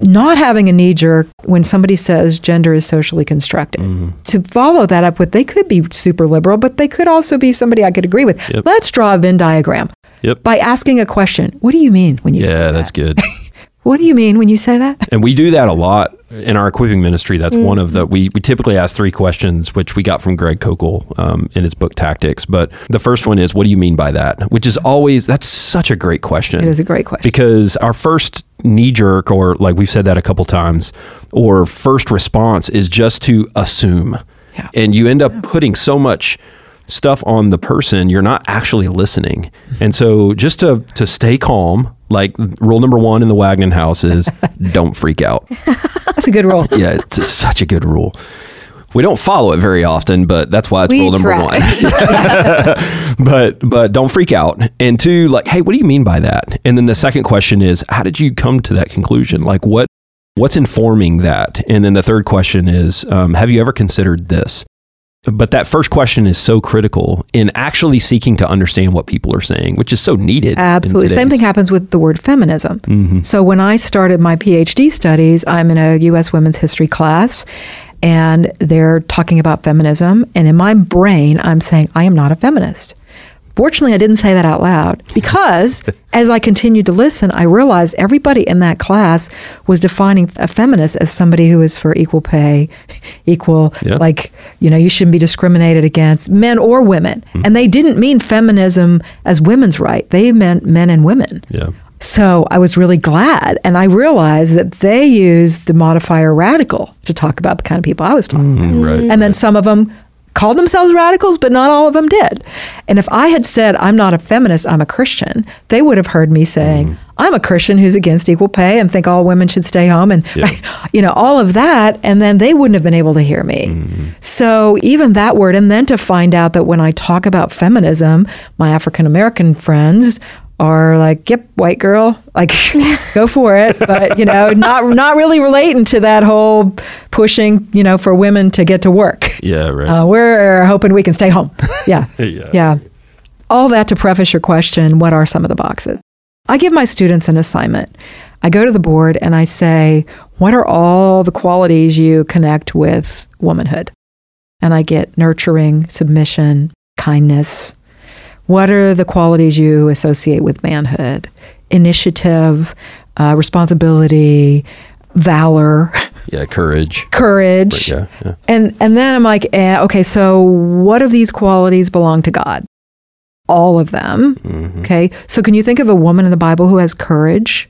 [SPEAKER 4] not having a knee jerk when somebody says gender is socially constructed. Mm-hmm. To follow that up with they could be super liberal, but they could also be somebody I could agree with.
[SPEAKER 3] Yep.
[SPEAKER 4] Let's draw a Venn diagram
[SPEAKER 3] Yep.
[SPEAKER 4] by asking a question. What do you mean when you say
[SPEAKER 3] Yeah,
[SPEAKER 4] that?
[SPEAKER 3] that's good.
[SPEAKER 4] What do you mean when you say that?
[SPEAKER 3] And we do that a lot in our equipping ministry. That's one of the we, we typically ask three questions, which we got from Greg Koukl um, in his book Tactics. But the first one is, "What do you mean by that?" Which is always that's such a great question.
[SPEAKER 4] It is a great question.
[SPEAKER 3] because our first knee jerk, or like we've said that a couple times, or first response is just to assume,
[SPEAKER 4] Yeah.
[SPEAKER 3] and you end up putting so much stuff on the person you're not actually listening and so just to to stay calm like rule number one in the Wagnon house is don't freak out.
[SPEAKER 4] That's a good rule.
[SPEAKER 3] yeah it's such a good rule. We don't follow it very often but that's why it's
[SPEAKER 1] We
[SPEAKER 3] rule number
[SPEAKER 1] try.
[SPEAKER 3] one. But but don't freak out. And two like hey what do you mean by that? And then the second question is how did you come to that conclusion? Like what what's informing that? And then the third question is um, have you ever considered this but that first question is so critical in actually seeking to understand what people are saying which is so needed
[SPEAKER 4] Absolutely. Same thing happens with the word feminism.
[SPEAKER 3] Mhm.
[SPEAKER 4] So when I started my PhD studies, I'm in a U.S. women's history class. and they're talking about feminism. And in my brain, I'm saying, I am not a feminist. Fortunately, I didn't say that out loud because as I continued to listen, I realized everybody in that class was defining a feminist as somebody who is for equal pay, equal,
[SPEAKER 3] Yeah.
[SPEAKER 4] like, you know, you shouldn't be discriminated against men or women. And they didn't mean feminism as women's right, they meant men and women.
[SPEAKER 3] Yeah.
[SPEAKER 4] So I was really glad. And I realized that they used the modifier radical to talk about the kind of people I was talking about.
[SPEAKER 3] Mm, right.
[SPEAKER 4] And then some of them called themselves radicals, but not all of them did. And if I had said, I'm not a feminist, I'm a Christian, they would have heard me saying,
[SPEAKER 3] Mm.
[SPEAKER 4] I'm a Christian who's against equal pay and think all women should stay home and,
[SPEAKER 3] Yeah.
[SPEAKER 4] you know, all of that. And then they wouldn't have been able to hear me.
[SPEAKER 3] Mm-hmm.
[SPEAKER 4] So even that word, and then to find out that when I talk about feminism, my African American friends are like, "Yep, white girl, like go for it," but you know, not not really relating to that whole pushing, you know, for women to get to work.
[SPEAKER 3] Yeah. Right.
[SPEAKER 4] Uh, we're hoping we can stay home. Yeah,
[SPEAKER 3] Yeah.
[SPEAKER 4] yeah. All that to preface your question: What are some of the boxes? I give my students an assignment. I go to the board and I say, "What are all the qualities you connect with womanhood?" And I get nurturing, submission, kindness. What are the qualities you associate with manhood? Initiative, uh, responsibility, valor,
[SPEAKER 3] yeah. Courage.
[SPEAKER 4] courage.
[SPEAKER 3] Yeah. Yeah.
[SPEAKER 4] And and then I'm like, eh, okay, so what of these qualities belong to God? All of them.
[SPEAKER 3] Mhm.
[SPEAKER 4] Okay. So can you think of a woman in the Bible who has courage?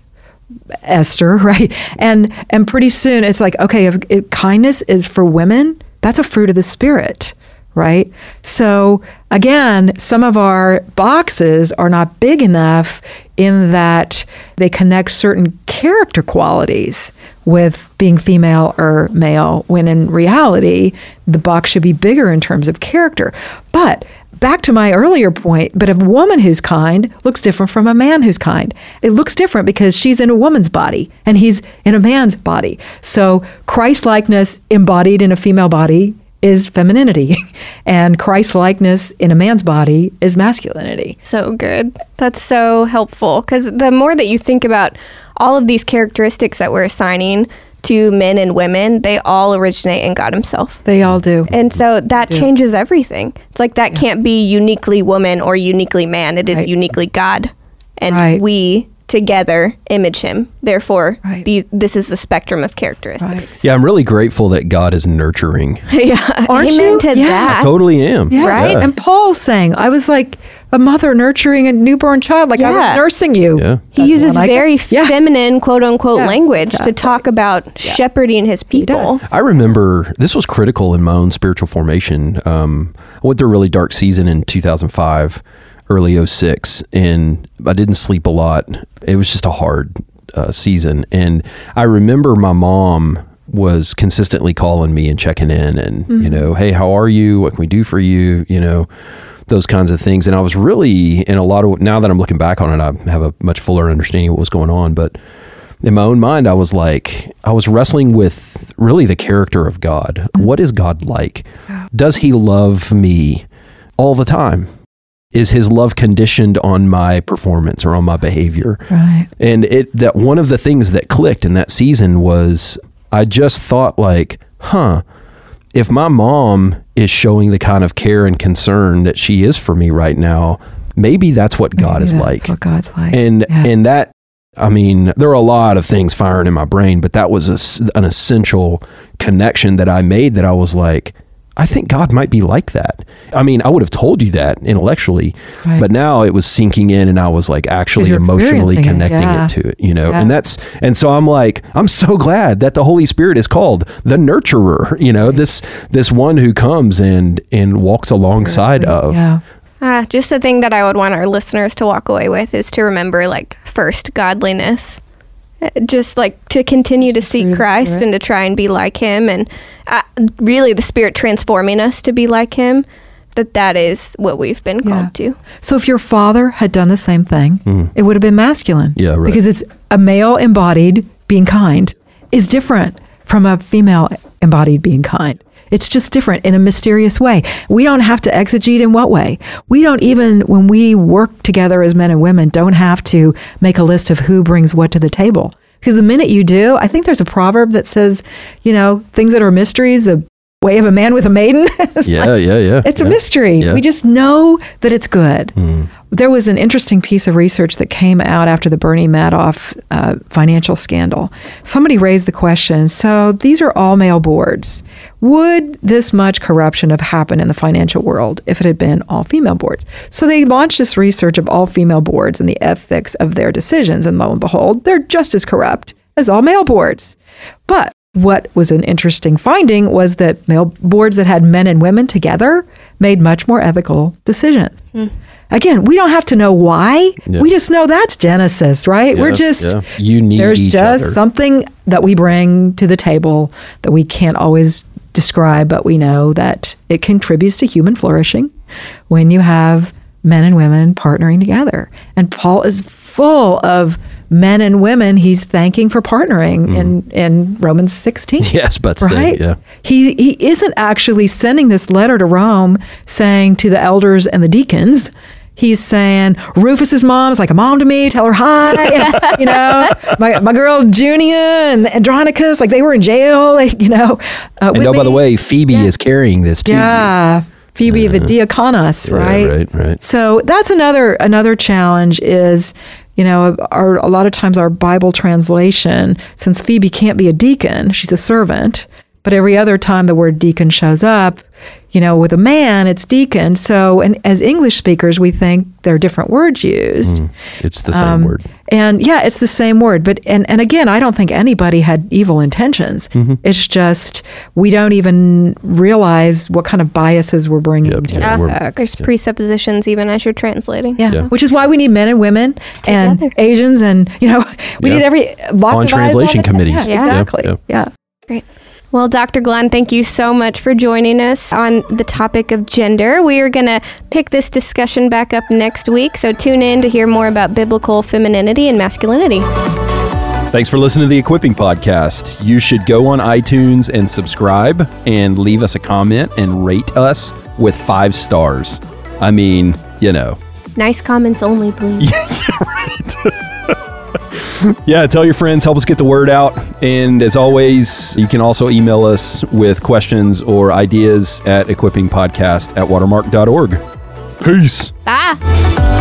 [SPEAKER 4] Esther, right? And and pretty soon it's like, okay, if, if kindness is for women, that's a fruit of the spirit, right? So again, some of our boxes are not big enough in that they connect certain character qualities with being female or male, when in reality, the box should be bigger in terms of character. But back to my earlier point, but a woman who's kind looks different from a man who's kind. It looks different because she's in a woman's body and he's in a man's body. So Christ likeness embodied in a female body is femininity, and Christ likeness in a man's body is masculinity.
[SPEAKER 1] So good. That's so helpful because the more that you think about all of these characteristics that we're assigning to men and women, they all originate in God Himself.
[SPEAKER 4] They all do.
[SPEAKER 1] And so that changes everything. It's like that can't be uniquely woman or uniquely man. It is
[SPEAKER 4] Right.
[SPEAKER 1] uniquely God. And
[SPEAKER 4] Right.
[SPEAKER 1] we together image him. Therefore,
[SPEAKER 4] Right.
[SPEAKER 1] the, this is the spectrum of characteristics.
[SPEAKER 4] Right.
[SPEAKER 3] Yeah. I'm really grateful that God is nurturing.
[SPEAKER 1] yeah.
[SPEAKER 4] Aren't
[SPEAKER 1] Amen
[SPEAKER 4] you?
[SPEAKER 1] to
[SPEAKER 4] Yeah.
[SPEAKER 1] that.
[SPEAKER 3] totally am.
[SPEAKER 4] Yeah.
[SPEAKER 1] Right?
[SPEAKER 4] And Paul's saying, I was like a mother nurturing a newborn child, like I
[SPEAKER 1] Yeah.
[SPEAKER 4] was nursing you.
[SPEAKER 3] Yeah.
[SPEAKER 1] He
[SPEAKER 4] That's
[SPEAKER 1] uses
[SPEAKER 4] one get.
[SPEAKER 1] very feminine, quote unquote,
[SPEAKER 4] Yeah,
[SPEAKER 1] language
[SPEAKER 4] exactly.
[SPEAKER 1] to talk about shepherding his people.
[SPEAKER 3] I remember this was critical in my own spiritual formation. Um, I went through a really dark season in 2005, early 06, and I didn't sleep a lot. It was just a hard uh, season. And I remember my mom was consistently calling me and checking in and, you know, hey, how are you? What can we do for you? You know, those kinds of things. And I was really in a lot of, now that I'm looking back on it, I have a much fuller understanding of what was going on. But in my own mind, I was like, I was wrestling with really the character of God. What is God like? Does he love me all the time? Is his love conditioned on my performance or on my behavior?
[SPEAKER 4] Right.
[SPEAKER 3] And it that one of the things that clicked in that season was I just thought like, huh, if my mom is showing the kind of care and concern that she is for me right now, maybe that's what God
[SPEAKER 4] Maybe
[SPEAKER 3] is like
[SPEAKER 4] what God's like.
[SPEAKER 3] and
[SPEAKER 4] Yeah.
[SPEAKER 3] and that i mean there are a lot of things firing in my brain but that was a an essential connection that i made that i was like i think god might be like that i mean i would have told you that intellectually
[SPEAKER 4] Right.
[SPEAKER 3] but now it was sinking in and i was like actually emotionally
[SPEAKER 4] experiencing it,
[SPEAKER 3] connecting it, to it you know
[SPEAKER 4] Yeah.
[SPEAKER 3] and that's and so i'm like i'm so glad that the holy spirit is called the nurturer you know this this one who comes and and walks alongside of
[SPEAKER 4] yeah.
[SPEAKER 1] Ah, just the thing that I would want our listeners to walk away with is to remember, like, first godliness. Just like to continue to seek
[SPEAKER 4] Spirit,
[SPEAKER 1] Christ
[SPEAKER 4] Spirit.
[SPEAKER 1] and to try and be like Him, and uh, really the Spirit transforming us to be like Him. That that is what we've been
[SPEAKER 4] Yeah.
[SPEAKER 1] called to.
[SPEAKER 4] So if your father had done the same thing, it would have been masculine.
[SPEAKER 3] Mm-hmm. Yeah, right.
[SPEAKER 4] Because it's a male embodied being kind is different from a female embodied being kind. It's just different in a mysterious way. We don't have to exegete in what way. We don't even, when we work together as men and women, don't have to make a list of who brings what to the table Because the minute you do, I think there's a proverb that says, you know, things that are mysteries, a way of a man with a maiden.
[SPEAKER 3] Yeah,
[SPEAKER 4] like-
[SPEAKER 3] yeah, yeah.
[SPEAKER 4] it's
[SPEAKER 3] yeah.
[SPEAKER 4] a mystery.
[SPEAKER 3] Yeah.
[SPEAKER 4] We just know that it's good.
[SPEAKER 3] Mm.
[SPEAKER 4] There was an interesting piece of research that came out after the Bernie Madoff uh, financial scandal. Somebody raised the question so these are all male boards. Would this much corruption have happened in the financial world if it had been all female boards? So they launched this research of all female boards and the ethics of their decisions. And lo and behold, they're just as corrupt as all male boards. But what was an interesting finding was that male boards that had men and women together made much more ethical decisions. Hmm. Again, we don't have to know why.
[SPEAKER 3] Yeah.
[SPEAKER 4] We just know that's Genesis, right? We're just
[SPEAKER 3] yeah. you need
[SPEAKER 4] there's
[SPEAKER 3] each
[SPEAKER 4] just
[SPEAKER 3] other.
[SPEAKER 4] something that we bring to the table that we can't always describe, but we know that it contributes to human flourishing when you have men and women partnering together. And Paul is full of men and women he's thanking for partnering in, in Romans 16.
[SPEAKER 3] Mm-hmm. Yes, but say,
[SPEAKER 4] Right?
[SPEAKER 3] yeah.
[SPEAKER 4] He he isn't actually sending this letter to Rome saying to the elders and the deacons, he's saying Rufus's mom is like a mom to me. Tell her hi. And, you know, my, my girl Junia and Andronicus, like they were in jail. Like you know. Uh,
[SPEAKER 3] And oh, by the way, Phoebe is carrying this too.
[SPEAKER 4] yeah, Phoebe the diakonos,
[SPEAKER 3] Yeah,
[SPEAKER 4] right?
[SPEAKER 3] right, right.
[SPEAKER 4] So that's another another challenge is, you know, our a lot of times our Bible translation, since Phoebe can't be a deacon, she's a servant, but every other time the word deacon shows up, you know, with a man, it's deacon. So, and as English speakers, we think there are different words used.
[SPEAKER 3] It's the same
[SPEAKER 4] Um,
[SPEAKER 3] word.
[SPEAKER 4] And yeah, it's the same word. But and, and again, I don't think anybody had evil intentions.
[SPEAKER 3] Mm-hmm.
[SPEAKER 4] It's just we don't even realize what kind of biases we're bringing
[SPEAKER 3] Yep,
[SPEAKER 4] to
[SPEAKER 3] yeah,
[SPEAKER 4] the
[SPEAKER 3] we're-
[SPEAKER 4] text.
[SPEAKER 1] There's presuppositions even as you're translating.
[SPEAKER 4] Yeah.
[SPEAKER 3] Yeah.
[SPEAKER 4] which is why we need men and women and Asians and you know we
[SPEAKER 3] Yeah.
[SPEAKER 4] need every lots
[SPEAKER 3] On translation
[SPEAKER 4] the
[SPEAKER 3] committees.
[SPEAKER 4] Yeah,
[SPEAKER 1] Yeah.
[SPEAKER 4] exactly.
[SPEAKER 3] Yeah.
[SPEAKER 4] Yeah.
[SPEAKER 1] Great. Well, Dr. Glahn, thank you so much for joining us on the topic of gender. We are going to pick this discussion back up next week, so tune in to hear more about biblical femininity and masculinity.
[SPEAKER 3] Thanks for listening to the Equipping Podcast. You should go on iTunes and subscribe and leave us a comment and rate us with five stars. I mean, you know.
[SPEAKER 1] Nice comments only, please.
[SPEAKER 3] Yeah, tell your friends, help us get the word out. And as always, you can also email us with questions or ideas at equippingpodcast at watermark.org. Peace.
[SPEAKER 1] Bye.